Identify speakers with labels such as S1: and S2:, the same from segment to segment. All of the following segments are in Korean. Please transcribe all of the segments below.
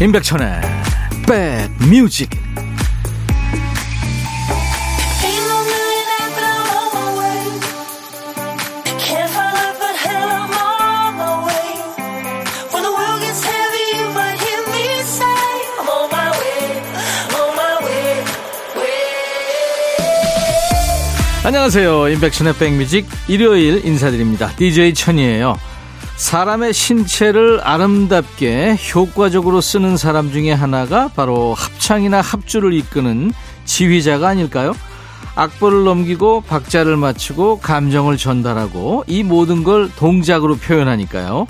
S1: 임백천의 백뮤직 안녕하세요. 임백천의 백뮤직 일요일 인사드립니다. DJ 천이에요 사람의 신체를 아름답게 효과적으로 쓰는 사람 중에 하나가 바로 합창이나 합주를 이끄는 지휘자가 아닐까요? 악보를 넘기고 박자를 맞추고 감정을 전달하고 이 모든 걸 동작으로 표현하니까요.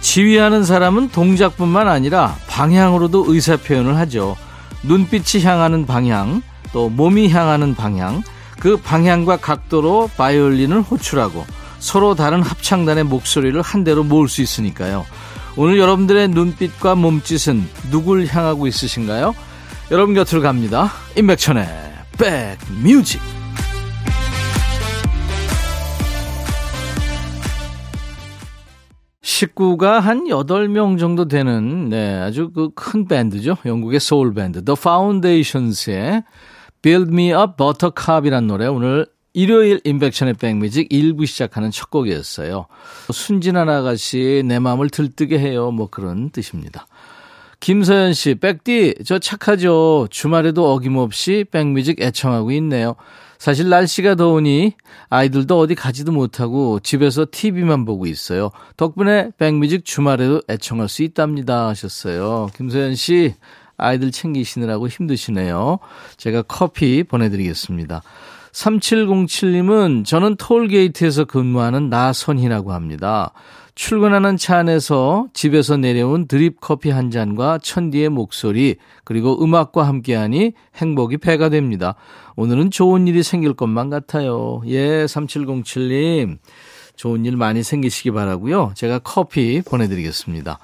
S1: 지휘하는 사람은 동작뿐만 아니라 방향으로도 의사 표현을 하죠. 눈빛이 향하는 방향, 또 몸이 향하는 방향, 그 방향과 각도로 바이올린을 호출하고 서로 다른 합창단의 목소리를 한 대로 모을 수 있으니까요. 오늘 여러분들의 눈빛과 몸짓은 누굴 향하고 있으신가요? 여러분 곁으로 갑니다. 임백천의 백뮤직. 식구가 한 8명 정도 되는, 네, 아주 그 큰 밴드죠. 영국의 소울 밴드. The Foundations의 Build Me Up Buttercup이란 노래 오늘 일요일 인백션의 백뮤직 1부 시작하는 첫 곡이었어요. 순진한 아가씨 내 마음을 들뜨게 해요. 뭐 그런 뜻입니다. 김서연 씨, 백디, 저 착하죠. 주말에도 어김없이 백뮤직 애청하고 있네요. 사실 날씨가 더우니 아이들도 어디 가지도 못하고 집에서 TV만 보고 있어요. 덕분에 백뮤직 주말에도 애청할 수 있답니다. 하셨어요. 김서연 씨, 아이들 챙기시느라고 힘드시네요. 제가 커피 보내드리겠습니다. 3707님은 저는 톨게이트에서 근무하는 나선희라고 합니다. 출근하는 차 안에서 집에서 내려온 드립 커피 한 잔과 천디의 목소리 그리고 음악과 함께하니 행복이 배가 됩니다. 오늘은 좋은 일이 생길 것만 같아요. 예, 3707님. 좋은 일 많이 생기시기 바라고요. 제가 커피 보내 드리겠습니다.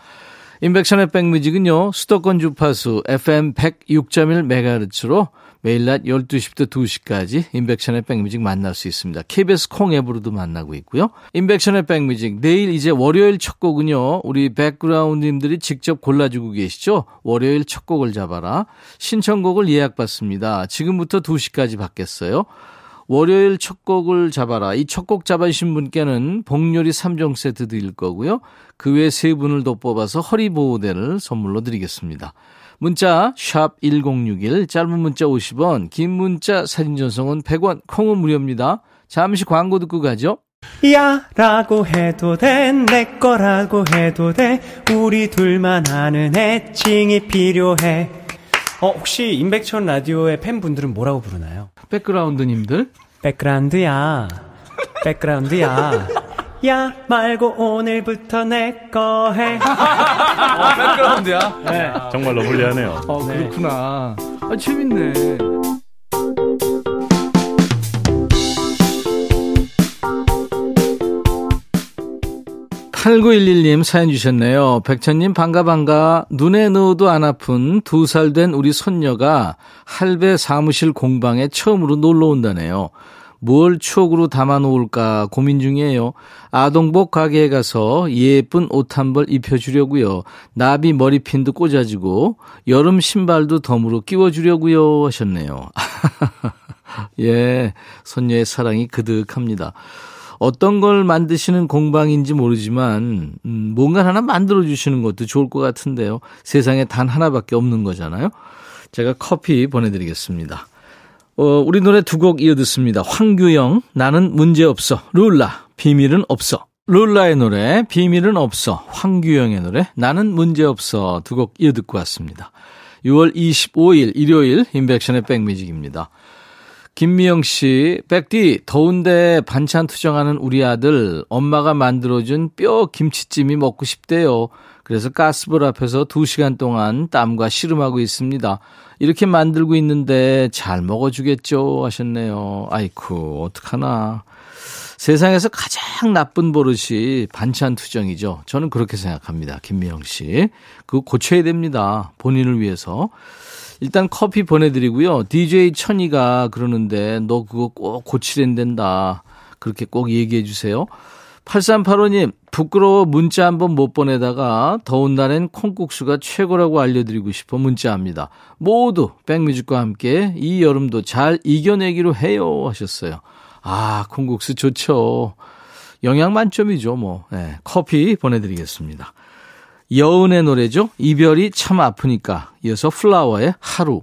S1: 인백션의 백뮤직은요. 수도권 주파수 FM 106.1MHz로 매일 낮 12시부터 2시까지 인백션의 백뮤직 만날 수 있습니다. KBS 콩 앱으로도 만나고 있고요. 인백션의 백뮤직 내일 이제 월요일 첫 곡은요. 우리 백그라운드님들이 직접 골라주고 계시죠. 월요일 첫 곡을 잡아라. 신청곡을 예약받습니다. 지금부터 2시까지 받겠어요. 월요일 첫 곡을 잡아라. 이 첫 곡 잡아주신 분께는 복요리 3종 세트 드릴 거고요. 그 외 세 분을 더 뽑아서 허리보호대를 선물로 드리겠습니다. 문자 1061, 짧은 문자 50원, 긴 문자 사진 전송은 100원, 콩은 무료입니다. 잠시 광고 듣고 가죠.
S2: 야 라고 해도 돼 내 거라고 해도 돼 우리 둘만 아는 애칭이 필요해 어 혹시 임백천 라디오의 팬분들은 뭐라고 부르나요?
S1: 백그라운드님들
S2: 백그라운드야 백그라운드야 야 말고 오늘부터 내 거 해.
S1: 어, 백그라운드야?
S3: 네. 정말 러블리하네요.
S1: 어, 그렇구나. 아, 재밌네. 8911님 사연 주셨네요. 백천님 반가 반가. 눈에 넣어도 안 아픈 두 살 된 우리 손녀가 할배 사무실 공방에 처음으로 놀러 온다네요. 뭘 추억으로 담아 놓을까 고민 중이에요. 아동복 가게에 가서 예쁜 옷 한 벌 입혀주려고요. 나비 머리핀도 꽂아주고 여름 신발도 덤으로 끼워주려고요 하셨네요. 예, 손녀의 사랑이 그득합니다. 어떤 걸 만드시는 공방인지 모르지만 음, 뭔가 하나 만들어 주시는 것도 좋을 것 같은데요. 세상에 단 하나밖에 없는 거잖아요. 제가 커피 보내드리겠습니다. 어, 우리 노래 두 곡 이어 듣습니다. 황규영, 나는 문제없어. 룰라, 비밀은 없어. 룰라의 노래, 비밀은 없어. 황규영의 노래, 나는 문제없어. 두 곡 이어 듣고 왔습니다. 6월 25일 일요일 인백션의 백뮤직입니다. 김미영 씨, 백디, 더운데 반찬 투정하는 우리 아들, 엄마가 만들어준 뼈 김치찜이 먹고 싶대요. 그래서 가스불 앞에서 2시간 동안 땀과 씨름하고 있습니다. 이렇게 만들고 있는데 잘 먹어주겠죠? 하셨네요. 아이쿠, 어떡하나. 세상에서 가장 나쁜 버릇이 반찬 투정이죠. 저는 그렇게 생각합니다. 김미영 씨. 그거 고쳐야 됩니다. 본인을 위해서. 일단 커피 보내드리고요. DJ 천이가 그러는데 너 그거 꼭 고치랜 된다. 그렇게 꼭 얘기해 주세요. 8385님, 부끄러워 문자 한번 못 보내다가 더운 날엔 콩국수가 최고라고 알려드리고 싶어 문자합니다. 모두 백뮤직과 함께 이 여름도 잘 이겨내기로 해요 하셨어요. 아, 콩국수 좋죠. 영양 만점이죠, 뭐. 네, 커피 보내드리겠습니다. 여운의 노래죠. 이별이 참 아프니까. 이어서 플라워의 하루.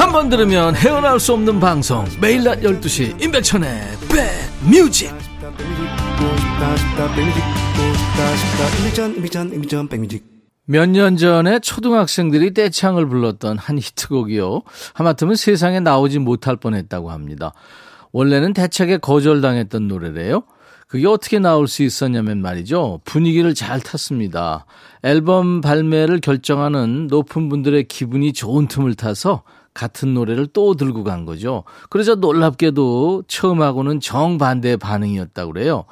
S1: 한 번 들으면 헤어나올 수 없는 방송 매일 낮 12시 임백천의 백뮤직 몇 년 전에 초등학생들이 떼창을 불렀던 한 히트곡이요. 하마터면 세상에 나오지 못할 뻔했다고 합니다. 원래는 대책에 거절당했던 노래래요. 그게 어떻게 나올 수 있었냐면 말이죠. 분위기를 잘 탔습니다. 앨범 발매를 결정하는 높은 분들의 기분이 좋은 틈을 타서 같은 노래를 또 들고 간 거죠. 그래서 놀랍게도 처음하고는 정반대의 반응이었다고 그래요.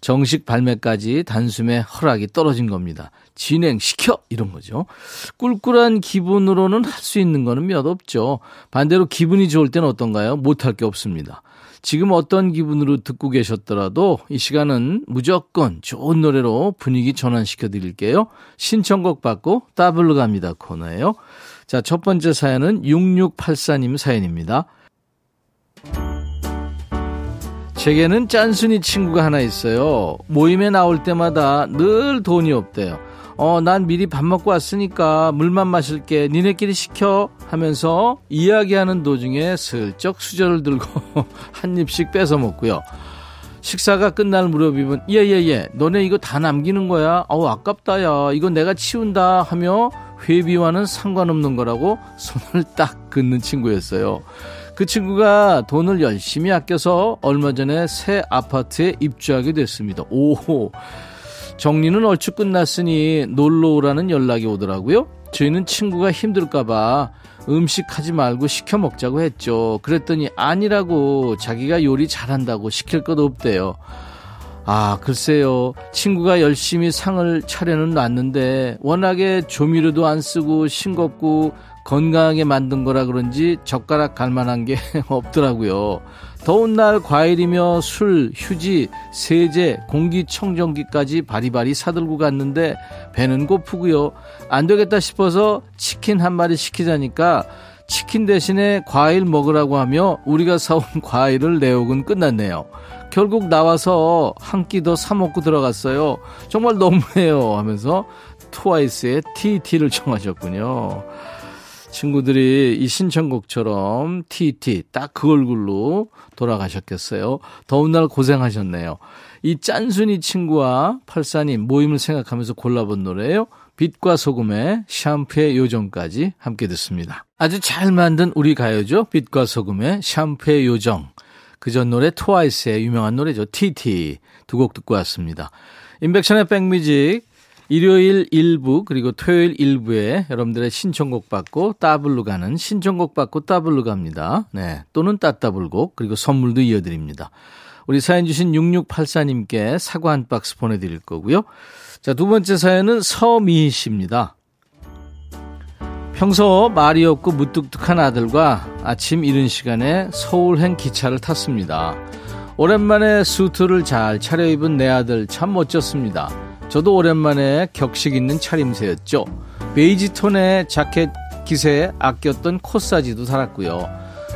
S1: 정식 발매까지 단숨에 허락이 떨어진 겁니다. 진행시켜! 이런 거죠. 꿀꿀한 기분으로는 할 수 있는 거는 몇 없죠. 반대로 기분이 좋을 때는 어떤가요? 못할 게 없습니다. 지금 어떤 기분으로 듣고 계셨더라도 이 시간은 무조건 좋은 노래로 분위기 전환시켜 드릴게요. 신청곡 받고 따블로 갑니다 코너예요. 자, 첫 번째 사연은 6684님 사연입니다. 제게는 짠순이 친구가 하나 있어요. 모임에 나올 때마다 늘 돈이 없대요. 어, 난 미리 밥 먹고 왔으니까 물만 마실게. 니네끼리 시켜. 하면서 이야기하는 도중에 슬쩍 수저를 들고 한 입씩 뺏어 먹고요. 식사가 끝날 무렵이면 예예예 예, 예. 너네 이거 다 남기는 거야 어우 아깝다 야 이거 내가 치운다 하며 회비와는 상관없는 거라고 손을 딱 긋는 친구였어요. 그 친구가 돈을 열심히 아껴서 얼마 전에 새 아파트에 입주하게 됐습니다. 오호. 정리는 얼추 끝났으니 놀러 오라는 연락이 오더라고요. 저희는 친구가 힘들까봐 음식 하지 말고 시켜 먹자고 했죠. 그랬더니 아니라고 자기가 요리 잘한다고 시킬 것 없대요. 아, 글쎄요. 친구가 열심히 상을 차려는 놨는데 워낙에 조미료도 안 쓰고 싱겁고 건강하게 만든 거라 그런지 젓가락 갈 만한 게 없더라고요. 더운 날 과일이며 술, 휴지, 세제, 공기청정기까지 바리바리 사들고 갔는데 배는 고프고요. 안 되겠다 싶어서 치킨 한 마리 시키자니까 치킨 대신에 과일 먹으라고 하며 우리가 사온 과일을 내옥은 끝났네요. 결국 나와서 한 끼 더 사먹고 들어갔어요. 정말 너무해요. 하면서 트와이스의 TT를 청하셨군요. 친구들이 이 신청곡처럼 TT 딱 그 얼굴로 돌아가셨겠어요. 더운 날 고생하셨네요. 이 짠순이 친구와 팔사님 모임을 생각하면서 골라본 노래예요. 빛과 소금의 샴푸의 요정까지 함께 듣습니다. 아주 잘 만든 우리 가요죠. 빛과 소금의 샴푸의 요정. 그 전 노래 트와이스의 유명한 노래죠. TT 두 곡 듣고 왔습니다. 인백션의 백뮤직 일요일 1부 그리고 토요일 1부에 여러분들의 신청곡 받고 따블로 가는 신청곡 받고 따블로 갑니다. 네. 또는 따따블곡 그리고 선물도 이어드립니다. 우리 사연 주신 6684님께 사과 한 박스 보내드릴 거고요. 자, 두 번째 사연은 서미희 씨입니다. 평소 말이 없고 무뚝뚝한 아들과 아침 이른 시간에 서울행 기차를 탔습니다. 오랜만에 수트를 잘 차려입은 내 아들 참 멋졌습니다. 저도 오랜만에 격식 있는 차림새였죠. 베이지 톤의 자켓 기세에 아꼈던 코사지도 달았고요.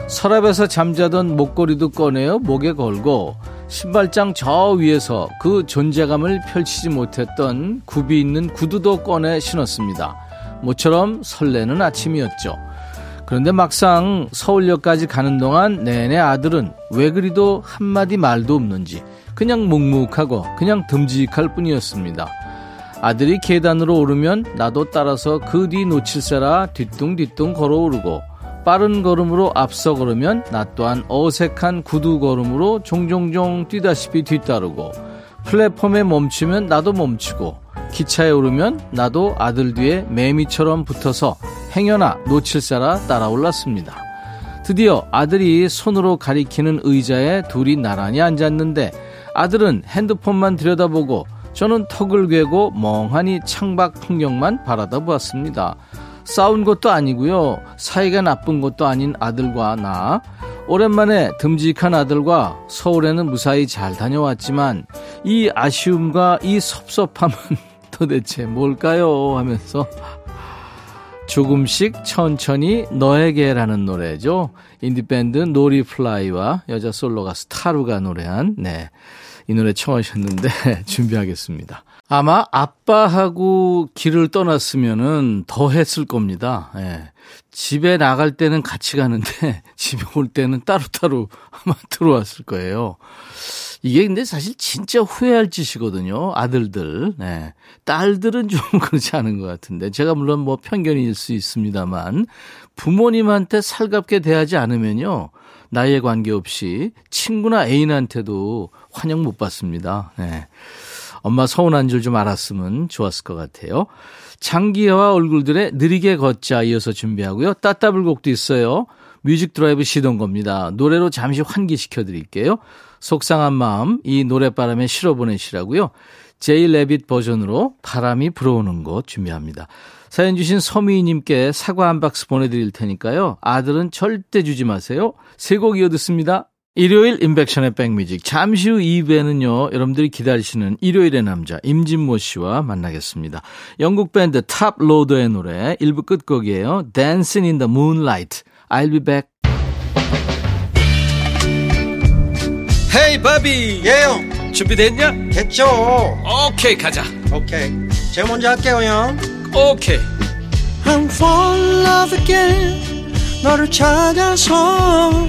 S1: 서랍에서 잠자던 목걸이도 꺼내어 목에 걸고 신발장 저 위에서 그 존재감을 펼치지 못했던 굽이 있는 구두도 꺼내 신었습니다. 모처럼 설레는 아침이었죠. 그런데 막상 서울역까지 가는 동안 내내 아들은 왜 그리도 한마디 말도 없는지 그냥 묵묵하고 그냥 듬직할 뿐이었습니다. 아들이 계단으로 오르면 나도 따라서 그 뒤 놓칠세라 뒤뚱뒤뚱 걸어오르고 빠른 걸음으로 앞서 걸으면 나 또한 어색한 구두 걸음으로 종종종 뛰다시피 뒤따르고 플랫폼에 멈추면 나도 멈추고 기차에 오르면 나도 아들 뒤에 매미처럼 붙어서 행여나 놓칠 사라 따라 올랐습니다. 드디어 아들이 손으로 가리키는 의자에 둘이 나란히 앉았는데 아들은 핸드폰만 들여다보고 저는 턱을 괴고 멍하니 창밖 풍경만 바라다 보았습니다. 싸운 것도 아니고요. 사이가 나쁜 것도 아닌 아들과 나. 오랜만에 듬직한 아들과 서울에는 무사히 잘 다녀왔지만 이 아쉬움과 이 섭섭함은 도대체 뭘까요? 하면서 조금씩 천천히 너에게라는 노래죠. 인디밴드 노리플라이와 여자 솔로 가수 타루가 노래한 네. 이 노래 청하셨는데 준비하겠습니다. 아마 아빠하고 길을 떠났으면은 더 했을 겁니다. 예. 집에 나갈 때는 같이 가는데 집에 올 때는 따로따로 아마 들어왔을 거예요. 이게 근데 사실 진짜 후회할 짓이거든요. 아들들. 네. 딸들은 좀 그렇지 않은 것 같은데. 제가 물론 뭐 편견일 수 있습니다만 부모님한테 살갑게 대하지 않으면요. 나이에 관계없이 친구나 애인한테도 환영 못 받습니다. 네. 엄마 서운한 줄 좀 알았으면 좋았을 것 같아요. 장기와 얼굴들의 느리게 걷자 이어서 준비하고요. 따따블곡도 있어요. 뮤직 드라이브 시동 겁니다. 노래로 잠시 환기시켜 드릴게요. 속상한 마음 이 노래바람에 실어 보내시라고요. 제이 레빗 버전으로 바람이 불어오는 곳 준비합니다. 사연 주신 서미희님께 사과 한 박스 보내드릴 테니까요. 아들은 절대 주지 마세요. 세 곡 이어 듣습니다. 일요일 임백천의 백뮤직. 잠시 후 2부에는요, 여러분들이 기다리시는 일요일의 남자, 임진모 씨와 만나겠습니다. 영국 밴드 탑 로더의 노래, 1부 끝곡이에요. Dancing in the Moonlight. I'll be back.
S4: 헤이 바비
S5: 예영
S4: 준비됐냐?
S5: 됐죠
S4: 오케이 가자
S5: 오케이 제가 먼저 할게요 형
S4: 오케이
S5: I'm fall in love again 너를 찾아서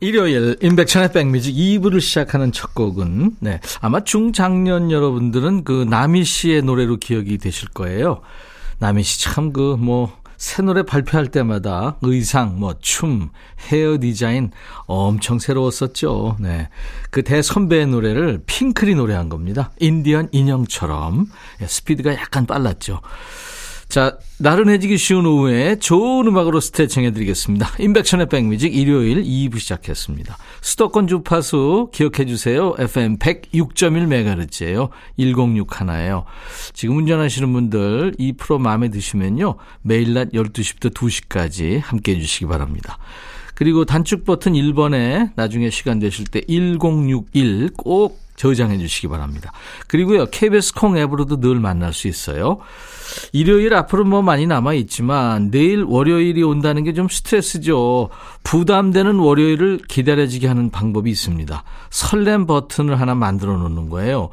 S1: 일요일 인백천의 백뮤직 2부를 시작하는 첫 곡은 네 아마 중장년 여러분들은 그 나미 씨의 노래로 기억이 되실 거예요. 나미 씨참 그 뭐 새 노래 발표할 때마다 의상, 뭐 춤, 헤어 디자인 엄청 새로웠었죠. 네. 그 대선배의 노래를 핑클이 노래한 겁니다. 인디언 인형처럼. 예, 스피드가 약간 빨랐죠. 자, 나른해지기 쉬운 오후에 좋은 음악으로 스트레칭 해드리겠습니다. 인백션의 백뮤직 일요일 2부 시작했습니다. 수도권 주파수 기억해 주세요. FM 106.1MHz예요. 1061예요. 지금 운전하시는 분들 이 프로 마음에 드시면요. 매일 낮 12시부터 2시까지 함께 해 주시기 바랍니다. 그리고 단축 버튼 1번에 나중에 시간 되실 때 1061 꼭 저장해 주시기 바랍니다. 그리고요, KBS 콩 앱으로도 늘 만날 수 있어요. 일요일 앞으로 뭐 많이 남아 있지만 내일 월요일이 온다는 게 좀 스트레스죠. 부담되는 월요일을 기다려지게 하는 방법이 있습니다. 설렘 버튼을 하나 만들어 놓는 거예요.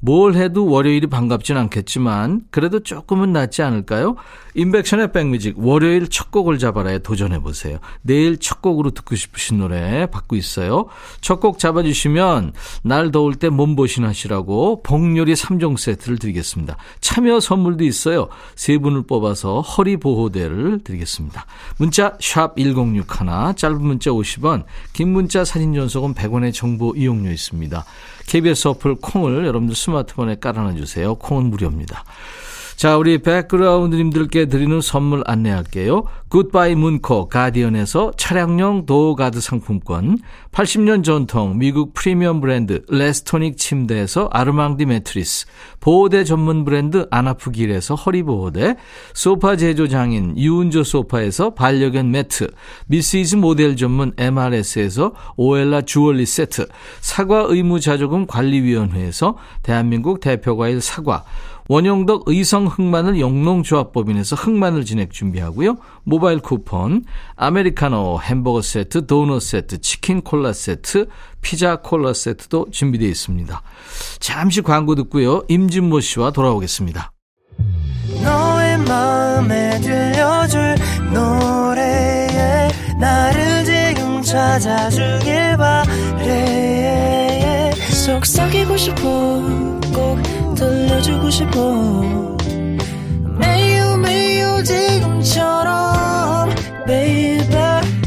S1: 뭘 해도 월요일이 반갑진 않겠지만 그래도 조금은 낫지 않을까요? 인백션의 백뮤직 월요일 첫 곡을 잡아라에 도전해 보세요. 내일 첫 곡으로 듣고 싶으신 노래 받고 있어요. 첫 곡 잡아주시면 날 더울 때 몸보신 하시라고 복요리 3종 세트를 드리겠습니다. 참여 선물도 있어요. 세 분을 뽑아서 허리 보호대를 드리겠습니다. 문자 샵 1061, 짧은 문자 50원, 긴 문자 사진 전송은 100원의 정보 이용료 있습니다. KBS 어플 콩을 여러분들 스마트폰에 깔아놔 주세요. 콩은 무료입니다. 자, 우리 백그라운드님들께 드리는 선물 안내할게요. 굿바이 문코 가디언에서 차량용 도어가드 상품권, 80년 전통 미국 프리미엄 브랜드 레스토닉 침대에서 아르망디 매트리스, 보호대 전문 브랜드 아나프길에서 허리보호대, 소파 제조 장인 유운조 소파에서 반려견 매트, 미시즈 모델 전문 MRS에서 오엘라 주얼리 세트, 사과 의무자조금 관리위원회에서 대한민국 대표과일 사과, 원용덕 의성 흑마늘 영농조합법인에서 흑마늘 진액 준비하고요. 모바일 쿠폰, 아메리카노 햄버거 세트, 도넛 세트, 치킨 콜라 세트, 피자 콜라 세트도 준비되어 있습니다. 잠시 광고 듣고요. 임진모 씨와 돌아오겠습니다.
S6: 너의 마음에 들려줄 노래에 나를 지금 찾아주길 바래 속삭이고 싶어 꼭 들려주고 싶어 매우 매우 지금처럼 baby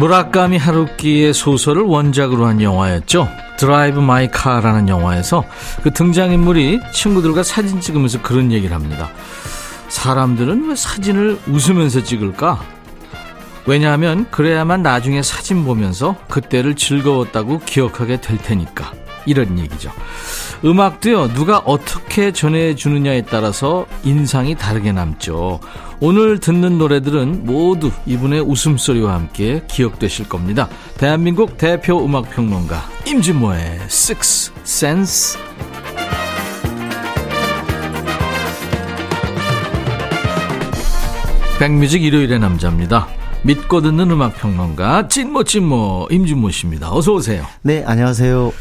S1: 무라카미 하루키의 소설을 원작으로 한 영화였죠. Drive My Car라는 영화에서 그 등장인물이 친구들과 사진 찍으면서 그런 얘기를 합니다. 사람들은 왜 사진을 웃으면서 찍을까? 왜냐하면 그래야만 나중에 사진 보면서 그때를 즐거웠다고 기억하게 될 테니까. 이런 얘기죠. 음악도요, 누가 어떻게 전해주느냐에 따라서 인상이 다르게 남죠. 오늘 듣는 노래들은 모두 이분의 웃음소리와 함께 기억되실 겁니다. 대한민국 대표 음악평론가 임진모의 Six Sense. 백뮤직 일요일의 남자입니다. 믿고 듣는 음악평론가 찐모 찐모 임진모 씨입니다. 어서 오세요.
S7: 네, 안녕하세요.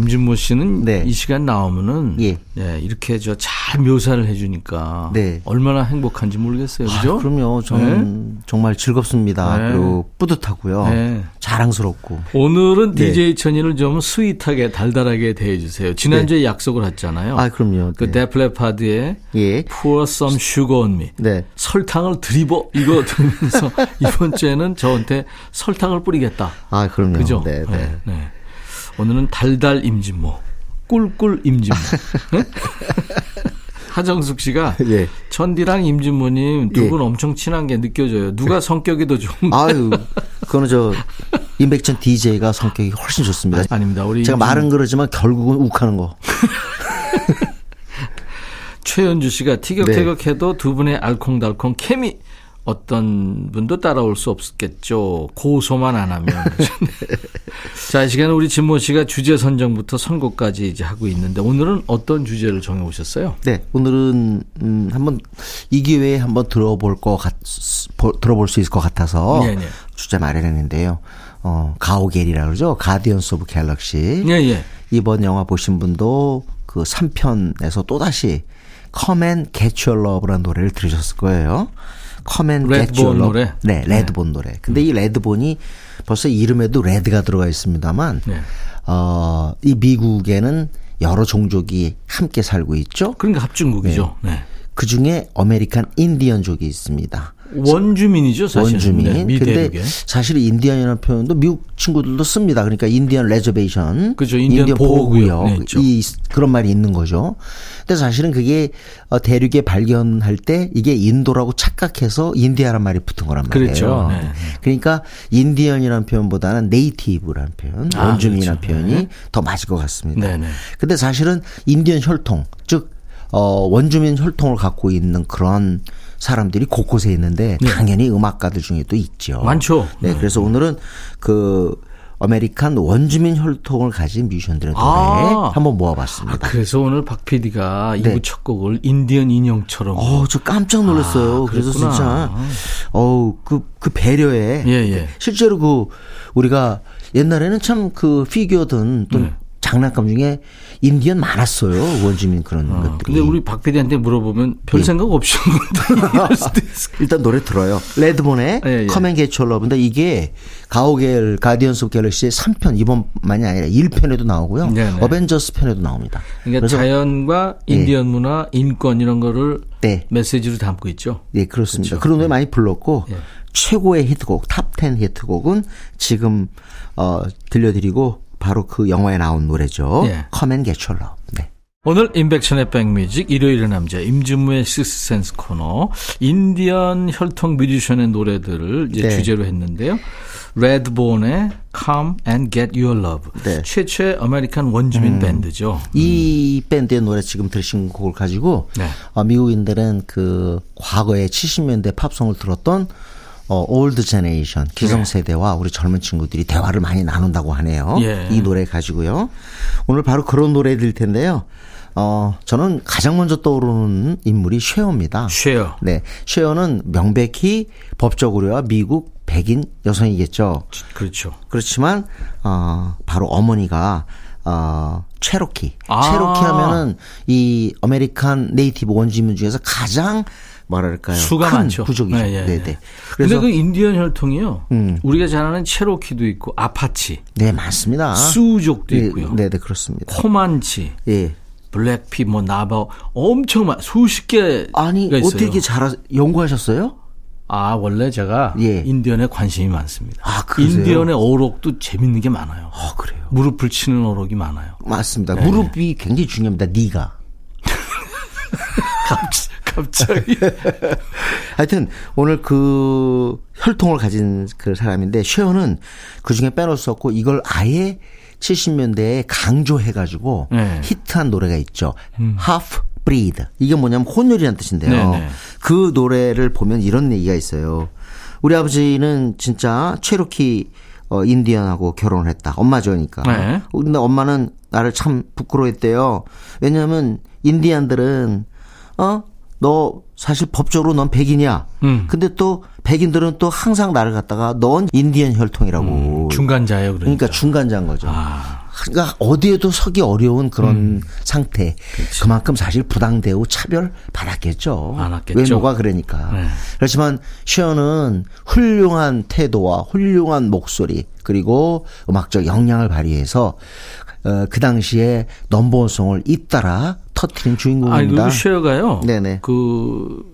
S1: 임진모 씨는
S7: 네.
S1: 이 시간 나오면은
S7: 예.
S1: 네, 이렇게 저 잘 묘사를 해주니까
S7: 네.
S1: 얼마나 행복한지 모르겠어요, 그죠?
S7: 아, 그럼요. 저는 정말 즐겁습니다.
S1: 네.
S7: 그리고 뿌듯하고요.
S1: 네.
S7: 자랑스럽고.
S1: 오늘은
S7: 네.
S1: DJ 천이를 좀 스윗하게 달달하게 대해주세요. 지난주에 약속을 했잖아요.
S7: 아, 그럼요.
S1: 그
S7: 네.
S1: 데플레파드의
S7: 예.
S1: Pour some sugar on me.
S7: 네.
S1: 설탕을 드리버 이거 들으면서 이번 주에는 저한테 설탕을 뿌리겠다.
S7: 아, 그럼요.
S1: 그죠?
S7: 네, 네.
S1: 네. 오늘은 달달 임진모, 꿀꿀 임진모. 네? 하정숙 씨가
S7: 예.
S1: 천디랑 임진모님 두
S7: 예.
S1: 분 엄청 친한 게 느껴져요. 누가 성격이 더 좀.
S7: 아유, 그거는 저, 임백천 DJ가 성격이 훨씬 좋습니다.
S1: 아 닙니다. 우리
S7: 제가
S1: 임진-
S7: 말은 그러지만 결국은 욱하는 거.
S1: 최현주 씨가
S7: 네.
S1: 티격태격해도 두 분의 알콩달콩 케미 어떤 분도 따라올 수 없겠죠. 고소만 안 하면. 자, 이 시간에 우리 진모 씨가 주제 선정부터 선곡까지 이제 하고 있는데 오늘은 어떤 주제를 정해 오셨어요?
S7: 네, 오늘은, 음, 한번, 이 기회에 한번 들어볼 것 같, 보- 들어볼 수 있을 것 같아서.
S1: 네, 네.
S7: 주제 마련했는데요. 어, 가오갤이라 그러죠. Guardians of Galaxy.
S1: 예, 예.
S7: 이번 영화 보신 분도 그 3편에서 또다시 Come and Get Your Love라는 노래를 들으셨을 거예요. 그 Redbone.
S1: 노래?
S7: 네, Redbone 노래. 근데 이 Redbone이 벌써 이름에도 레드가 들어가 있습니다만,
S1: 네.
S7: 어, 이 미국에는 여러 종족이 함께 살고 있죠.
S1: 그러니까 합중국이죠. 네.
S7: 그 중에 American 인디언족이 있습니다.
S1: 원주민이죠, 사실은.
S7: 원주민.
S1: 네,
S7: 근데. 사실 인디언이라는 표현도 미국 친구들도 씁니다. 그러니까 Indian Reservation,
S1: 그죠, 인디언 보호구역. 네.
S7: 이 그런 말이 있는 거죠. 근데 사실은 그게 어, 대륙에 발견할 때 이게 인도라고 착각해서 인디아란 말이 붙은 거란 말이에요.
S1: 그렇죠. 네, 네.
S7: 그러니까 인디언이라는 표현보다는 native라는 표현,
S1: 아,
S7: 원주민이라는
S1: 그렇죠.
S7: 표현이
S1: 네.
S7: 더 맞을 것 같습니다.
S1: 네, 네.
S7: 근데 사실은 인디언 혈통, 즉 어, 원주민 혈통을 갖고 있는 그런 사람들이 곳곳에 있는데 당연히 음악가들 중에도 있죠.
S1: 네. 많죠.
S7: 네, 그래서 오늘은 그 American 원주민 혈통을 가진 뮤지션들의 노래
S1: 아.
S7: 한번
S1: 아,
S7: 모아봤습니다.
S1: 그래서 오늘 박 PD가
S7: 네.
S1: 이부 첫 곡을 인디언 인형처럼.
S7: 어, 저 깜짝 놀랐어요.
S1: 아,
S7: 그래서. 진짜, 어우, 그, 그 배려에.
S1: 예, 예.
S7: 실제로 그, 우리가 옛날에는 참 그 피규어든 또
S1: 네.
S7: 장난감 중에 인디언 많았어요. 원주민 그런
S1: 어,
S7: 것들이.
S1: 근데 우리 박 PD한테 물어보면 별
S7: 예.
S1: 생각 없이 건데
S7: 일단 노래 들어요. Redbone의
S1: 예, 예.
S7: Come and Get Your Love인데 이게 가오갤 Guardians of Galaxy의 3편 이번만이 아니라 1편에도 나오고요.
S1: 네, 네.
S7: 어벤져스 편에도 나옵니다.
S1: 그러니까 자연과 인디언 문화, 인권 이런 거를
S7: 네.
S1: 메시지로 담고 있죠.
S7: 예, 그렇습니다.
S1: 그렇죠.
S7: 그런 노래 많이 불렀고
S1: 예.
S7: 최고의 히트곡 top 10 히트곡은 지금 어 들려드리고 바로 그 영화에 나온 노래죠.
S1: 예.
S7: Come and Get Your Love. 네.
S1: 오늘 임백천의 백뮤직 일요일의 남자 임진모의 식스센스 코너 인디언 혈통 뮤지션의 노래들을 이제
S7: 네.
S1: 주제로 했는데요. Redbone의 Come and Get Your Love
S7: 네. 음.
S1: 최초의 American 원주민 밴드죠.
S7: 이 밴드의 노래 지금 들으신 곡을 가지고
S1: 네.
S7: 어, 미국인들은 그 과거에 70년대 팝송을 들었던 어, old generation 기성 세대와 우리 젊은 친구들이 대화를 많이 나눈다고 하네요.
S1: 예.
S7: 이 노래 가지고요. 오늘 바로 그런 노래 들 텐데요. 어, 저는 가장 먼저 떠오르는 인물이 쉐어입니다.
S1: 쉐어.
S7: 네. 쉐어는 명백히 법적으로야 미국 백인 여성이겠죠.
S1: 그렇죠.
S7: 그렇지만 어 바로 어머니가 어 체로키.
S1: 아.
S7: 체로키 하면은 이 American native 원주민 중에서 가장 뭐랄까요?
S1: 수가
S7: 큰
S1: 많죠.
S7: 부족이죠.
S1: 네, 네,
S7: 네,
S1: 네.
S7: 네.
S1: 근데
S7: 그래서
S1: 그 인디언 혈통이요.
S7: 음.
S1: 우리가 잘 아는 체로키도 있고 아파치,
S7: 네, 맞습니다.
S1: 수족도
S7: 네,
S1: 있고요.
S7: 네, 네, 그렇습니다.
S1: 코만치,
S7: 예.
S1: 블랙풋, 뭐 나바호 엄청 많 수십 개가
S7: 아니,
S1: 있어요.
S7: 어떻게 잘 연구하셨어요?
S1: 아 원래 제가
S7: 예.
S1: 인디언에 관심이 많습니다.
S7: 아, 그러세요?
S1: 인디언의 어록도 재밌는 게 많아요.
S7: 아, 그래요.
S1: 무릎을 치는 어록이 많아요.
S7: 맞습니다.
S1: 네.
S7: 무릎이 굉장히 중요합니다. 니가.
S1: 갑자기
S7: 하여튼 오늘 그 혈통을 가진 그 사람인데 쉐어는 그 중에 빼놓을 수 없고 이걸 아예 70년대에 강조해가지고
S1: 네.
S7: 히트한 노래가 있죠. Half Breed. 이게 뭐냐면 혼혈이라는 뜻인데요.
S1: 네, 네.
S7: 그 노래를 보면 이런 얘기가 있어요. 우리 아버지는 진짜 체로키 어, 인디언하고 결혼을 했다. 엄마죠니까.
S1: 네.
S7: 근데 엄마는 나를 참 부끄러워했대요. 왜냐하면 인디안들은 어? 너 사실 법적으로 넌 백인이야.
S1: 음.
S7: 근데 또 백인들은 또 항상 나를 갖다가 넌 인디언 혈통이라고.
S1: 중간자예요. 그러니까.
S7: 그러니까 중간자인 거죠.
S1: 아.
S7: 그러니까 어디에도 서기 어려운 그런
S1: 음.
S7: 상태. 그만큼 사실 부당대우 차별 받았겠죠.
S1: 많았겠죠.
S7: 외모가 그러니까.
S1: 네.
S7: 그렇지만 쉐어는 훌륭한 태도와 훌륭한 목소리 그리고 음악적 역량을 발휘해서 어, 그 당시에 넘버원송을 잇따라 터트린 주인공입니다.
S1: 그 쉐어가요.
S7: 네네.
S1: 그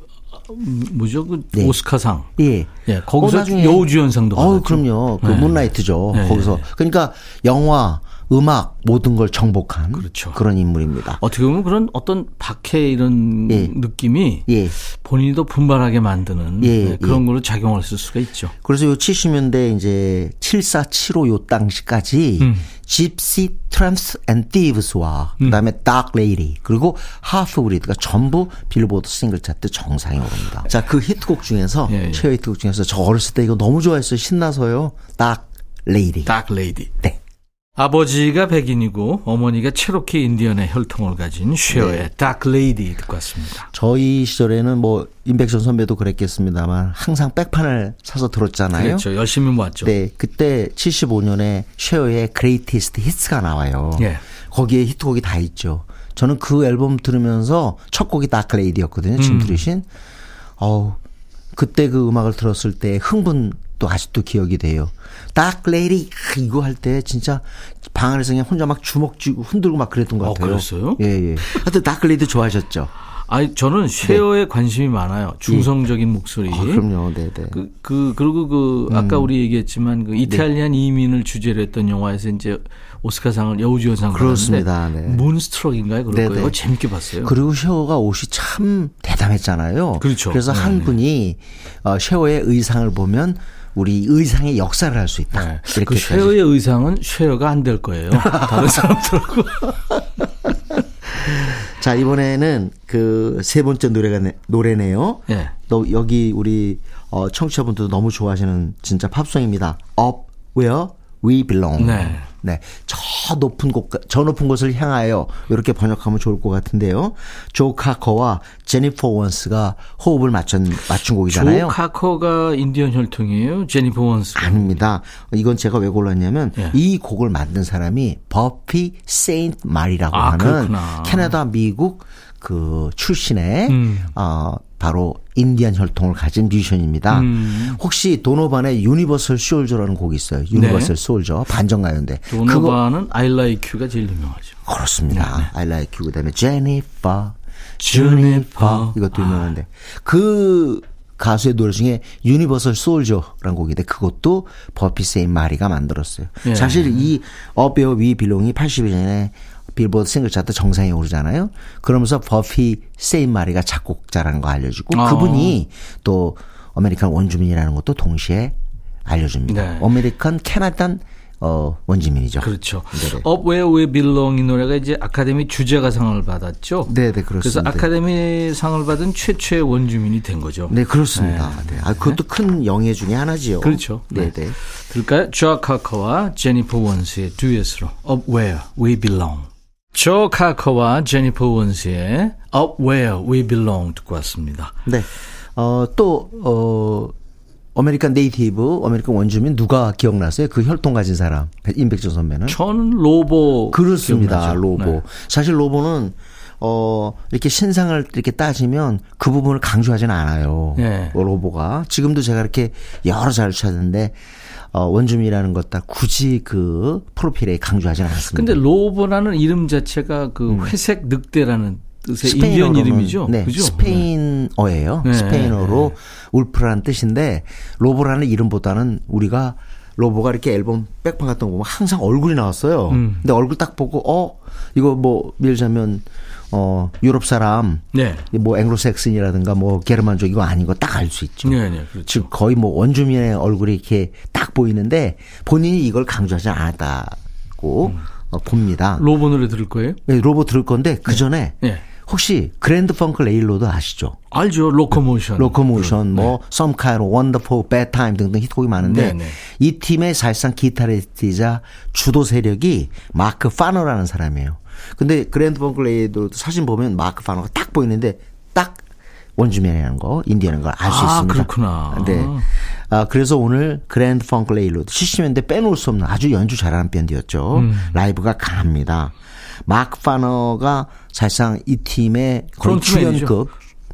S1: 음, 뭐죠? 그
S7: 네.
S1: 오스카상.
S7: 예.
S1: 예, 거기서
S7: 어,
S1: 여우주연상도
S7: 어,
S1: 받았죠.
S7: 그럼요. 그
S1: 네.
S7: 문라이트죠.
S1: 네.
S7: 거기서. 그러니까 영화, 음악 모든 걸 정복한
S1: 그렇죠.
S7: 런 인물입니다.
S1: 어떻게 보면 그런 어떤 박해 이런
S7: 예.
S1: 느낌이
S7: 예.
S1: 본인도 분발하게 만드는
S7: 예,
S1: 네, 그런
S7: 예.
S1: 걸로 작용할 수가 있죠.
S7: 그래서 요 70년대 이제 7475 요 당시까지
S1: 음.
S7: Gypsys, Tramps and Thieves와 그다음에 Dark Lady 그리고 Half-Breed가 전부 빌보드 싱글 차트 정상에 오릅니다. 자, 그 히트곡 중에서
S1: 예, 예.
S7: 최애 히트곡 중에서 저 어렸을 때 이거 너무 좋아했어요. 신나서요.
S1: Dark Lady. Dark Lady.
S7: 네.
S1: 아버지가 백인이고 어머니가 체로키 인디언의 혈통을 가진 쉐어의
S7: 네.
S1: Dark Lady 듣고 왔습니다.
S7: 저희 시절에는 뭐 임백천 선배도 그랬겠습니다만 항상 백판을 사서 들었잖아요.
S1: 그렇죠. 열심히 모았죠.
S7: 네, 그때 75년에 쉐어의 Greatest Hits가 나와요.
S1: 예.
S7: 거기에 히트곡이 다 있죠. 저는 그 앨범 들으면서 첫 곡이 Dark Lady였거든요. 지금
S1: 음.
S7: 들으신. 어우, 그때 그 음악을 들었을 때 흥분도 아직도 기억이 돼요. 다크레이디 이거 할 때 진짜 방 안에서 그냥 혼자 막 주먹 쥐고 흔들고 막 그랬던 것
S1: 어,
S7: 같아요.
S1: 그랬어요?
S7: 예, 예. 하여튼 다크레이디 좋아하셨죠?
S1: 아니 저는 쉐어에 관심이 많아요. 중성적인 목소리.
S7: 네. 아, 그럼요. 네, 네.
S1: 그, 그, 그리고 그,
S7: 음.
S1: 아까 우리 얘기했지만 그 이탈리안
S7: 네.
S1: 이민을 주제로 했던 영화에서 이제 오스카상을 여우주연상을
S7: 그렇습니다. 네.
S1: 문스트럭인가요? 그럴
S7: 네네.
S1: 거예요. 그거 재밌게 봤어요.
S7: 그리고 쉐어가 옷이 참 대담했잖아요.
S1: 그렇죠.
S7: 그래서
S1: 네,
S7: 한
S1: 네.
S7: 분이 어, 쉐어의 의상을 보면 우리 의상의 역사를 할 수 있다.
S1: 네. 그
S7: 이렇게까지.
S1: 쉐어의 의상은 쉐어가 안 될 거예요. 다른 사람들하고.
S7: 자 이번에는 그 세 번째 노래가 네- 노래네요.
S1: 예.
S7: 또 여기 우리 어, 청취자분들도 너무 좋아하시는 진짜 팝송입니다. Up Where We Belong.
S1: 네.
S7: 네. 저 높은 곳, 저 높은 곳을 향하여 이렇게 번역하면 좋을 것 같은데요. 조 카커와 제니퍼 원스가 호흡을 맞춘, 맞춘 곡이잖아요.
S1: 조 카커가 인디언 혈통이에요? 제니퍼 원스.
S7: 아닙니다. 이건 제가 왜 골랐냐면
S1: 예.
S7: 이 곡을 만든 사람이 버피 세인트 마리라고
S1: 아,
S7: 하는
S1: 그렇구나.
S7: 캐나다 미국 그 출신의
S1: 음.
S7: 어 바로 인디안 혈통을 가진 뮤지션입니다.
S1: 음.
S7: 혹시 도노반의 Universal Soldier라는 곡이 있어요. Universal Soldier 반전 가요인데 그거
S1: 네. 도노반은 I Like You가 제일 유명하죠.
S7: 그렇습니다. I like you 그다음에 Jennifer.
S1: Juniper
S7: 이것도 유명한데 그 가수의 노래 중에 Universal Soldier라는 곡인데 그것도 버피 세인 마리가 만들었어요.
S1: 예.
S7: 사실 이 Up Where We Belong이 82년에 빌보드 싱글 차트 정상에 오르잖아요. 그러면서 버피 세인 마리가 작곡자라는 거 알려주고
S1: 아.
S7: 그분이 또 American 원주민이라는 것도 동시에 알려줍니다.
S1: 네.
S7: American Canadian 어 원주민이죠.
S1: 그렇죠.
S7: 네네.
S1: Up Where We Belong 이 노래가 이제 아카데미 주제가상을 받았죠.
S7: 네, 네,
S1: 그래서
S7: 그렇습니다.
S1: 아카데미 상을 받은 최초의 원주민이 된 거죠.
S7: 네, 그렇습니다. 네. 아, 그것도 큰 영예 중에 하나지요.
S1: 그렇죠.
S7: 네,
S1: 네.
S7: 네.
S1: 들을까요? 조 카커와 제니퍼 원스의 듀엣으로 Up Where We Belong. 조 카커와 제니퍼 원스의 Up Where We Belong 듣고 왔습니다.
S7: 네. 어, 또, 어, American native, American 원주민 누가 기억나세요? 그 혈통 가진 사람. 임백천 선배는?
S1: 저는 로보
S7: 그렇습니다.
S1: 기억나죠?
S7: 로보.
S1: 네.
S7: 사실 로보는 어 이렇게 신상을 이렇게 따지면 그 부분을 강조하지는 않아요.
S1: 네.
S7: 어, 로보가 지금도 제가 이렇게 여러 자료 찾았는데 어 원주민이라는 것 다 굳이 그 프로필에 강조하지는 않습니다.
S1: 근데 로보라는 이름 자체가 그 회색 늑대라는 뜻의 인디언 이름이죠.
S7: 네,
S1: 그죠?
S7: 스페인어예요.
S1: 네.
S7: 스페인어로 wolf라는 뜻인데 로보라는 이름보다는 우리가 로보가 이렇게 앨범 백판 같은 거 보면 항상 얼굴이 나왔어요.
S1: 음.
S7: 근데 얼굴 딱 보고 어 이거 뭐 말하자면 어 유럽 사람
S1: 네.
S7: 뭐 앵글로색슨이라든가 뭐 게르만족 이거 아닌 거 딱 알 수 있죠.
S1: 네, 네, 그렇죠.
S7: 즉 거의 뭐 원주민의 얼굴이 이렇게 딱 보이는데 본인이 이걸 강조하지 않았다고
S1: 음.
S7: 어, 봅니다.
S1: 로보 노래 들을 거예요?
S7: 네, 로보 들을 건데 그 전에
S1: 네.
S7: 혹시 그랜드 펑크 레일로드 아시죠?
S1: 알죠.
S7: Locomotion. Locomotion, 뭐 Some Kind of Wonderful Bad Time 등등 히트곡이 많은데
S1: 네, 네.
S7: 이 팀의 사실상 기타리스트이자 주도 세력이 마크 파너라는 사람이에요. 근데 그랜드 펑크 레일로드 사진 보면 마크 파너가 딱 보이는데 딱 원주민이라는 거, 인디언인 걸 알수
S1: 아,
S7: 있습니다.
S1: 그렇구나.
S7: 네. 아, 그래서 오늘 그랜드 펑크 레일로드 70년대 빼놓을 수 없는 아주 연주 잘하는 밴드였죠.
S1: 음.
S7: 라이브가 강합니다. 마크 파너가 사실상 이 팀의 거의. 주연급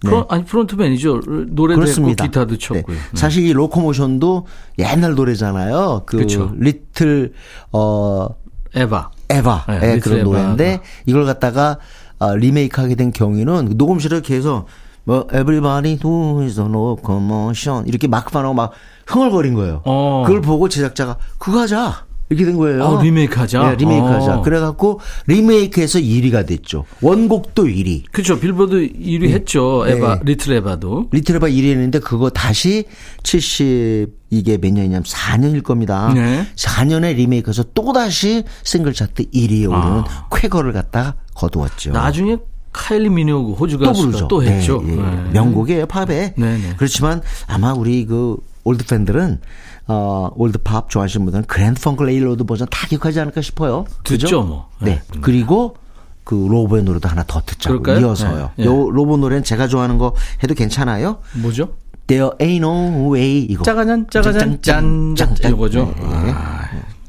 S7: 네.
S1: front- 아니 frontman이죠. 노래도
S7: 그렇습니다.
S1: 했고 기타도 쳤고요.
S7: 네.
S1: 네.
S7: 사실 이 Locomotion도 옛날 노래잖아요. 그
S1: 그쵸.
S7: 리틀 어
S1: 에바.
S7: 에바
S1: 네,
S7: 의
S1: 리틀
S7: 그런. 노래인데 이걸 갖다가 어, 리메이크하게 된 경우에는 녹음실에 계속 뭐 everybody do the locomotion 이렇게 파너가 막 흥얼거린 거예요.
S1: 어.
S7: 그걸 보고 제작자가 그거 하자 이렇게 된 거예요.
S1: 어, 리메이크하자?
S7: 네, 리메이크하자.
S1: 어.
S7: 그래갖고 리메이크해서 1위가 됐죠. 원곡도 1위.
S1: 그렇죠. 빌보드 1위 했죠. 에바,
S7: 네.
S1: 리틀 에바도.
S7: 리틀에바 1위 했는데 그거 다시 70 이게 몇 년이냐면 4년일 겁니다.
S1: 네.
S7: 4년에 리메이크해서 또 다시 싱글 차트 1위에 오르는 쾌거를 갖다 거두었죠.
S1: 아. 나중에 카일리 미노그 호주
S7: 또
S1: 가수가. 또 했죠.
S7: 네, 예.
S1: 네.
S7: 명곡이에요, 팝에.
S1: 네, 네.
S7: 그렇지만 아마 우리 그 old 팬들은 어, old 팝 좋아하시는 분들은 그랜드 펑크 레일로드 버전 다 기억하지 않을까 싶어요. 그죠?
S1: 듣죠, 뭐.
S7: 네.
S1: 네.
S7: 그리고 그 로보의 노래도 하나 더 듣자고
S1: 그럴까요?
S7: 이어서요.
S1: 네, 네.
S7: 요 로보 노래는 제가 좋아하는 거 해도 괜찮아요?
S1: 뭐죠?
S7: There ain't no way 이거.
S1: 짜가잔 짜가잔 짠, 짠,
S7: 짠.
S1: 이거죠.
S7: 네.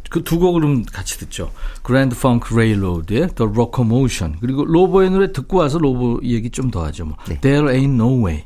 S1: 그두 곡을 좀 같이 듣죠. 그랜드 펑크 레일로드의 The Locomotion 그리고 로보의 노래 듣고 와서 로보 얘기 좀 더 하죠. 뭐.
S7: 네.
S1: There ain't no way.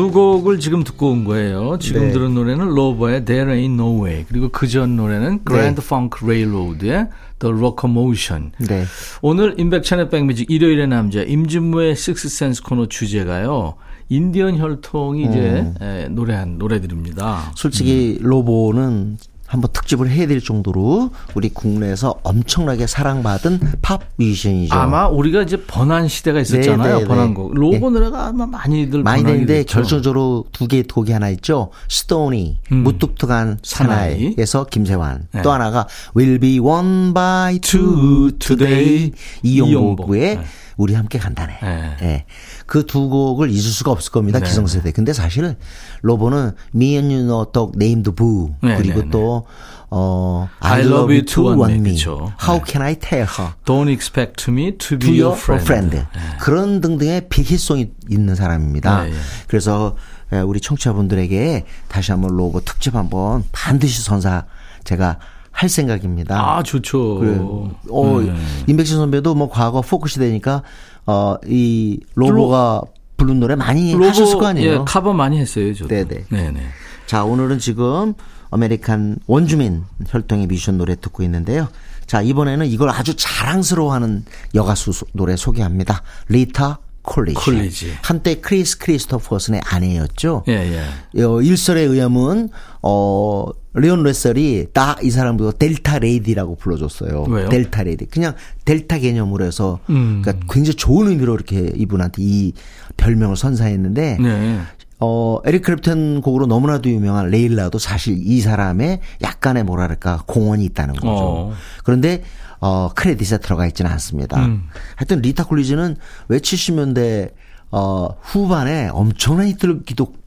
S1: 두 곡을 지금 듣고 온 거예요. 지금
S7: 네.
S1: 들은 노래는 로버의 There Ain't No Way 그리고 그 전 노래는 Grand Funk Railroad의 The Locomotion.
S7: 네.
S1: 오늘 임백천의 백뮤직 일요일의 남자 임진무의 식스센스 코너 주제가요. 인디언 혈통이 이제 에, 노래한 노래들입니다.
S7: 솔직히 로보는 한번 특집을 해야 될 정도로 우리 국내에서 엄청나게 사랑받은 팝 뮤지션이죠.
S1: 아마 우리가 이제 번안 시대가 있었잖아요.
S7: 네, 네,
S1: 번안곡.
S7: 네.
S1: 로고
S7: 네.
S1: 노래가 아마 많이들
S7: 많이 되는데. 결정적으로 두개 곡이 하나 있죠. 스토니,
S1: 음.
S7: 무뚝뚝한
S1: 사나이.
S7: 사나이에서 김세환.
S1: 네.
S7: 또 하나가 Will be one by two today 이용복.
S1: 네.
S7: 우리 함께 간다네.
S1: 네.
S7: 예. 그 두 곡을 잊을 수가 없을 겁니다.
S1: 네.
S7: 기성세대. 근데 사실 로보는 Me and You Know Dog Named Boo
S1: 네,
S7: 그리고
S1: 네, 네.
S7: 또어
S1: I love you to want me. 그쵸.
S7: How
S1: 네.
S7: can I tell her?
S1: Don't expect me to
S7: To
S1: be
S7: your
S1: your friend.
S7: friend. 그런 등등의 big hit song이 있는 사람입니다.
S1: 네, 예.
S7: 그래서 에, 우리 청취자분들에게 다시 한번 로보 특집 한번 반드시 선사 제가 할 생각입니다.
S1: 아, 좋죠.
S7: 그래요. 어,
S1: 네.
S7: 임백천 선배도 뭐 과거 포크 시대니까 어, 이 로보가 부른 노래 많이 하셨을 거 아니에요.
S1: 예, 커버 많이 했어요, 저도.
S7: 네네.
S1: 네네.
S7: 자, 오늘은 지금 아메리칸 원주민 혈통의 뮤지션 노래 듣고 있는데요. 자, 이번에는 이걸 아주 자랑스러워하는 여가수 소- 노래 소개합니다. 리타 콜리지.
S1: 콜리지.
S7: 한때 크리스 크리스토퍼슨의 아내였죠.
S1: 예, 예.
S7: 어, 일설에 의하면 어 레온 러셀이 딱이 사람도 Delta Lady라고 불러줬어요.
S1: 왜요?
S7: Delta Lady. 그냥 델타 개념으로 해서
S1: 음.
S7: 그러니까 굉장히 좋은 의미로 이렇게 이분한테 이 별명을 선사했는데
S1: 네.
S7: 어, 에릭 클랩튼 곡으로 너무나도 유명한 레일라도 사실 이 사람의 약간의 뭐랄까 공헌이 있다는 거죠.
S1: 어.
S7: 그런데 어, 크레딧에 들어가 있지는 않습니다.
S1: 음.
S7: 하여튼 리타 콜리지는 왜 70년대 어, 후반에 엄청난 히트를 기록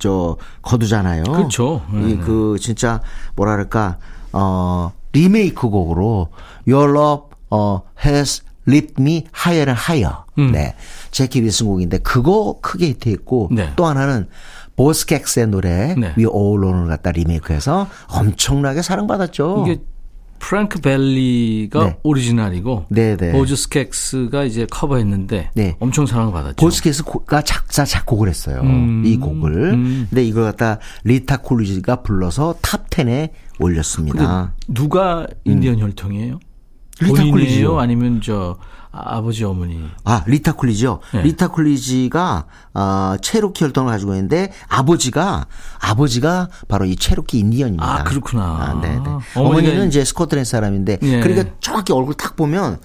S7: 저 거두잖아요.
S1: 그렇죠. 네,
S7: 이그 진짜 뭐랄까 어 리메이크 곡으로 Your Love 어 has lift me higher and higher.
S1: 음.
S7: 네. 제키 윌슨 곡인데 그거 크게 히트했고
S1: 네.
S7: 또 하나는 보스캑스의 노래
S1: 네.
S7: We All Alone 을 갖다 리메이크해서 엄청나게 사랑받았죠.
S1: 이게 프랭키 밸리가
S7: 네.
S1: 오리지널이고
S7: 네네.
S1: 보즈 스캑스가 이제 커버했는데
S7: 네.
S1: 엄청 사랑을 받았죠.
S7: 보즈 스캑스가 작사 작곡을 했어요.
S1: 음,
S7: 이 곡을.
S1: 음.
S7: 근데 이걸 갖다 리타 콜리지가 불러서 top 10에 올렸습니다.
S1: 누가 인디언 혈통이에요?
S7: 음. 리타
S1: 본인이에요?
S7: 콜리지요.
S1: 아니면 저 아- 아버지 어머니?
S7: 아, 리타 콜리지요.
S1: 네.
S7: 리타 콜리지가 어, 체로키 혈통을 가지고 있는데 아버지가 아버지가 바로 이 체로키 인디언입니다.
S1: 아, 그렇구나.
S7: 아, 네, 네. 어머니는 이제 스코틀랜드 사람인데
S1: 예.
S7: 그러니까 정확히 얼굴 딱 보면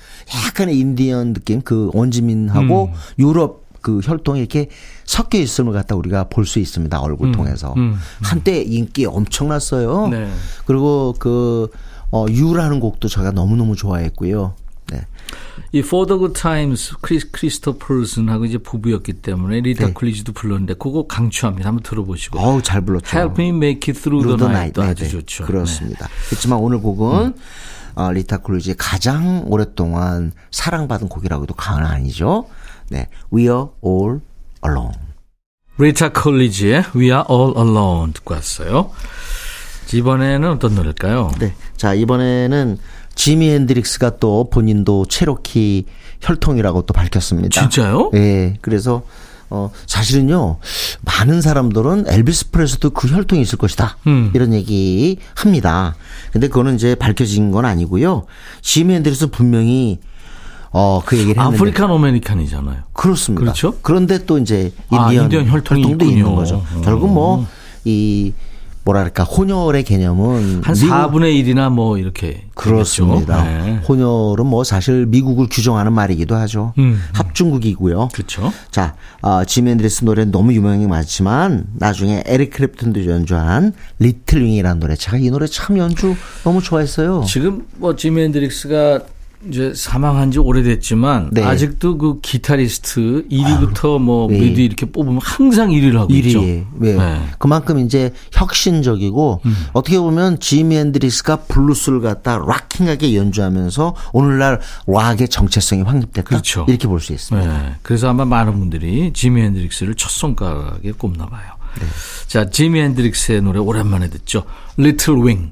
S7: 약간의 인디언 느낌 그 원주민하고
S1: 음.
S7: 유럽 그 혈통이 이렇게 섞여 있음을 갖다 우리가 볼 수 있습니다. 얼굴 통해서.
S1: 음,
S7: 한때 인기 엄청났어요.
S1: 네.
S7: 그리고 그 어, You라는 곡도 제가 너무너무 좋아했고요. 네.
S1: 이 For the Good Times 크리스 크리스토퍼슨하고 이제 부부였기 때문에 리타
S7: 네.
S1: 콜리지도 불렀는데 그거 강추합니다. 한번 들어보시고.
S7: 어우, 잘 불렀죠.
S1: Help Me Make It Through the,
S7: Through
S1: Night도
S7: 네,
S1: 아주
S7: 네.
S1: 좋죠. 네.
S7: 그렇습니다. 그렇지만 오늘 곡은 어, 리타 콜리지의 가장 오랫동안 사랑받은 곡이라고도 과언 아니죠. 네. We are all alone.
S1: 네. 리타 콜리지의 We Are All Alone 듣고 왔어요. 이번에는 어떤 노래일까요?
S7: 네. 자, 이번에는 지미 핸드릭스가 또 본인도 체로키 혈통이라고 또 밝혔습니다.
S1: 진짜요?
S7: 예. 그래서 어 사실은요. 많은 사람들은 엘비스 프레슬리도 그 혈통이 있을 것이다.
S1: 음.
S7: 이런 얘기 합니다. 근데 그거는 이제 밝혀진 건 아니고요. 지미 핸드릭스 분명히 어 그 얘기를 했는데
S1: African American이잖아요.
S7: 그렇습니다.
S1: 그렇죠?
S7: 그런데 또 이제
S1: 아,
S7: 인디언,
S1: 인디언 혈통이
S7: 혈통도
S1: 있군요.
S7: 있는 거죠.
S1: 음.
S7: 결국 뭐 이 뭐랄까 혼혈의 개념은
S1: 한
S7: 미국-
S1: 4분의 1이나 뭐 이렇게
S7: 그렇습니다.
S1: 네.
S7: 혼혈은 뭐 사실 미국을 규정하는 말이기도 하죠.
S1: 음.
S7: 합중국이고요.
S1: 그렇죠.
S7: 자, 어, 지미 핸드릭스 노래는 너무 유명한 게 많지만 나중에 에릭 클랩튼도 연주한 Little Wing이라는 노래. 제가 이 노래 참 연주 너무 좋아했어요.
S1: 지금 뭐 지미 핸드릭스가 이제 사망한 지 오래됐지만
S7: 네.
S1: 아직도 그 기타리스트 1위부터 뭐
S7: 네.
S1: 몇위 이렇게 뽑으면 항상 1위를 하고 있죠.
S7: 1위. 왜?
S1: 네.
S7: 그만큼 이제 혁신적이고
S1: 음.
S7: 어떻게 보면 지미 핸드릭스가 블루스를 갖다 rocking하게 연주하면서 오늘날 락의 정체성이 확립됐다.
S1: 그렇죠.
S7: 이렇게 볼 수 있습니다.
S1: 네. 그래서 아마 많은 분들이 지미 핸드릭스를 첫 손가락에 꼽나 봐요.
S7: 네.
S1: 자, 지미 핸드릭스의 노래 오랜만에 듣죠. Little Wing.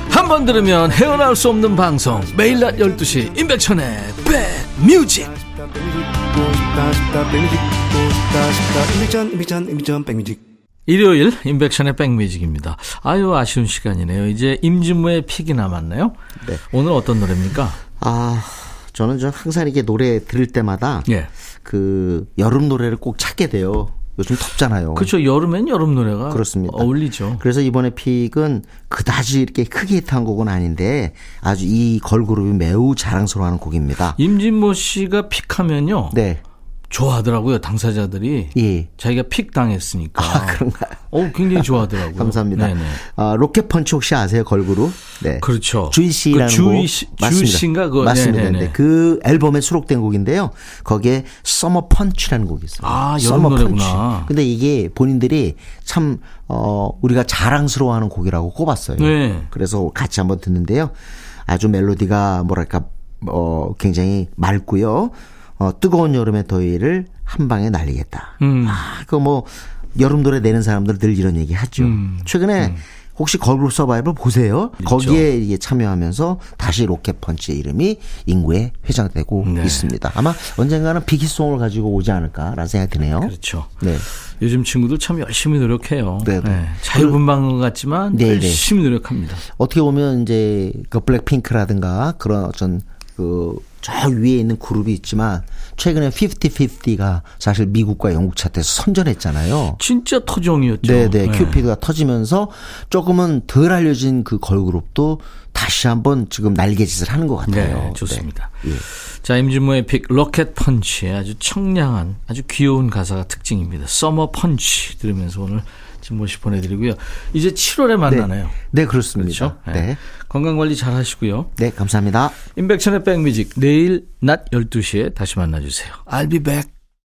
S1: 한 번 들으면 헤어나올 수 없는 방송 매일 낮 12시 임백천의 백뮤직 일요일 인백션의 백뮤직입니다. 아유 아쉬운 시간이네요. 이제 임진모의 픽이 남았네요.
S7: 네.
S1: 오늘 어떤 노래입니까?
S7: 아, 저는 좀 항상 이렇게 노래 들을 때마다
S1: 예.
S7: 그 여름 노래를 꼭 찾게 돼요. 요즘 덥잖아요.
S1: 그렇죠. 여름엔 여름 노래가
S7: 그렇습니다.
S1: 어울리죠.
S7: 그래서 이번에 픽은 그다지 이렇게 크게 히트한 곡은 아닌데 아주 이 걸그룹이 매우 자랑스러워하는 곡입니다.
S1: 임진모 씨가 픽하면요.
S7: 네.
S1: 좋아하더라고요. 당사자들이.
S7: 예.
S1: 자기가 pick 당했으니까.
S7: 아, 그런가요?
S1: 어, 굉장히 좋아하더라고요.
S7: 감사합니다.
S1: 네네.
S7: 아, 로켓펀치 혹시 아세요? 걸그룹? 네.
S1: 그렇죠.
S7: 주희 씨라는
S1: 그 주희
S7: 곡.
S1: 씨-
S7: 맞습니다.
S1: 주희 씨인가? 그거.
S7: 맞습니다.
S1: 네네네.
S7: 네. 그 앨범에 수록된 곡인데요. 거기에 Summer Punch라는 곡이 있어요.
S1: 아, 여름
S7: summer
S1: 노래구나.
S7: 펀치. 근데 이게 본인들이 참 어, 우리가 자랑스러워하는 곡이라고 꼽았어요.
S1: 네.
S7: 그래서 같이 한번 듣는데요. 아주 멜로디가 뭐랄까 어, 굉장히 맑고요. 어, 뜨거운 여름의 더위를 한 방에 날리겠다.
S1: 음.
S7: 아, 그 뭐 여름 노래 내는 사람들 늘 이런 얘기 하죠.
S1: 음.
S7: 최근에 혹시 걸그룹 서바이벌 보세요. 거기에 이게 참여하면서 다시 로켓펀치의 이름이 인구에 회장되고
S1: 네.
S7: 있습니다. 아마 언젠가는 비키송을 가지고 오지 않을까라는 생각이 드네요.
S1: 그렇죠.
S7: 네.
S1: 요즘 친구들 참 열심히 노력해요.
S7: 네, 네.
S1: 자유분방한 것 같지만
S7: 네, 네.
S1: 열심히 노력합니다.
S7: 어떻게 보면 이제 그 블랙핑크라든가 그런 어떤 그 저 위에 있는 그룹이 있지만 최근에 50-50가 사실 미국과 영국 차트에서 선전했잖아요.
S1: 진짜 특종이었죠.
S7: 네, 네. 큐피드가 터지면서 조금은 덜 알려진 그 걸그룹도 다시 한번 지금 날개짓을 하는 것 같아요.
S1: 네, 좋습니다.
S7: 네. 예.
S1: 자, 임진모의 pick 로켓 펀치의 아주 청량한 아주 귀여운 가사가 특징입니다. Summer Punch 들으면서 오늘 진 모씨 보내드리고요. 이제 7월에 만나네요.
S7: 네, 그렇습니다.
S1: 그렇죠?
S7: 네.
S1: 건강 관리 잘 하시고요.
S7: 네, 감사합니다.
S1: 임백천의 백뮤직 내일 낮 12시에 다시 만나주세요. I'll be back.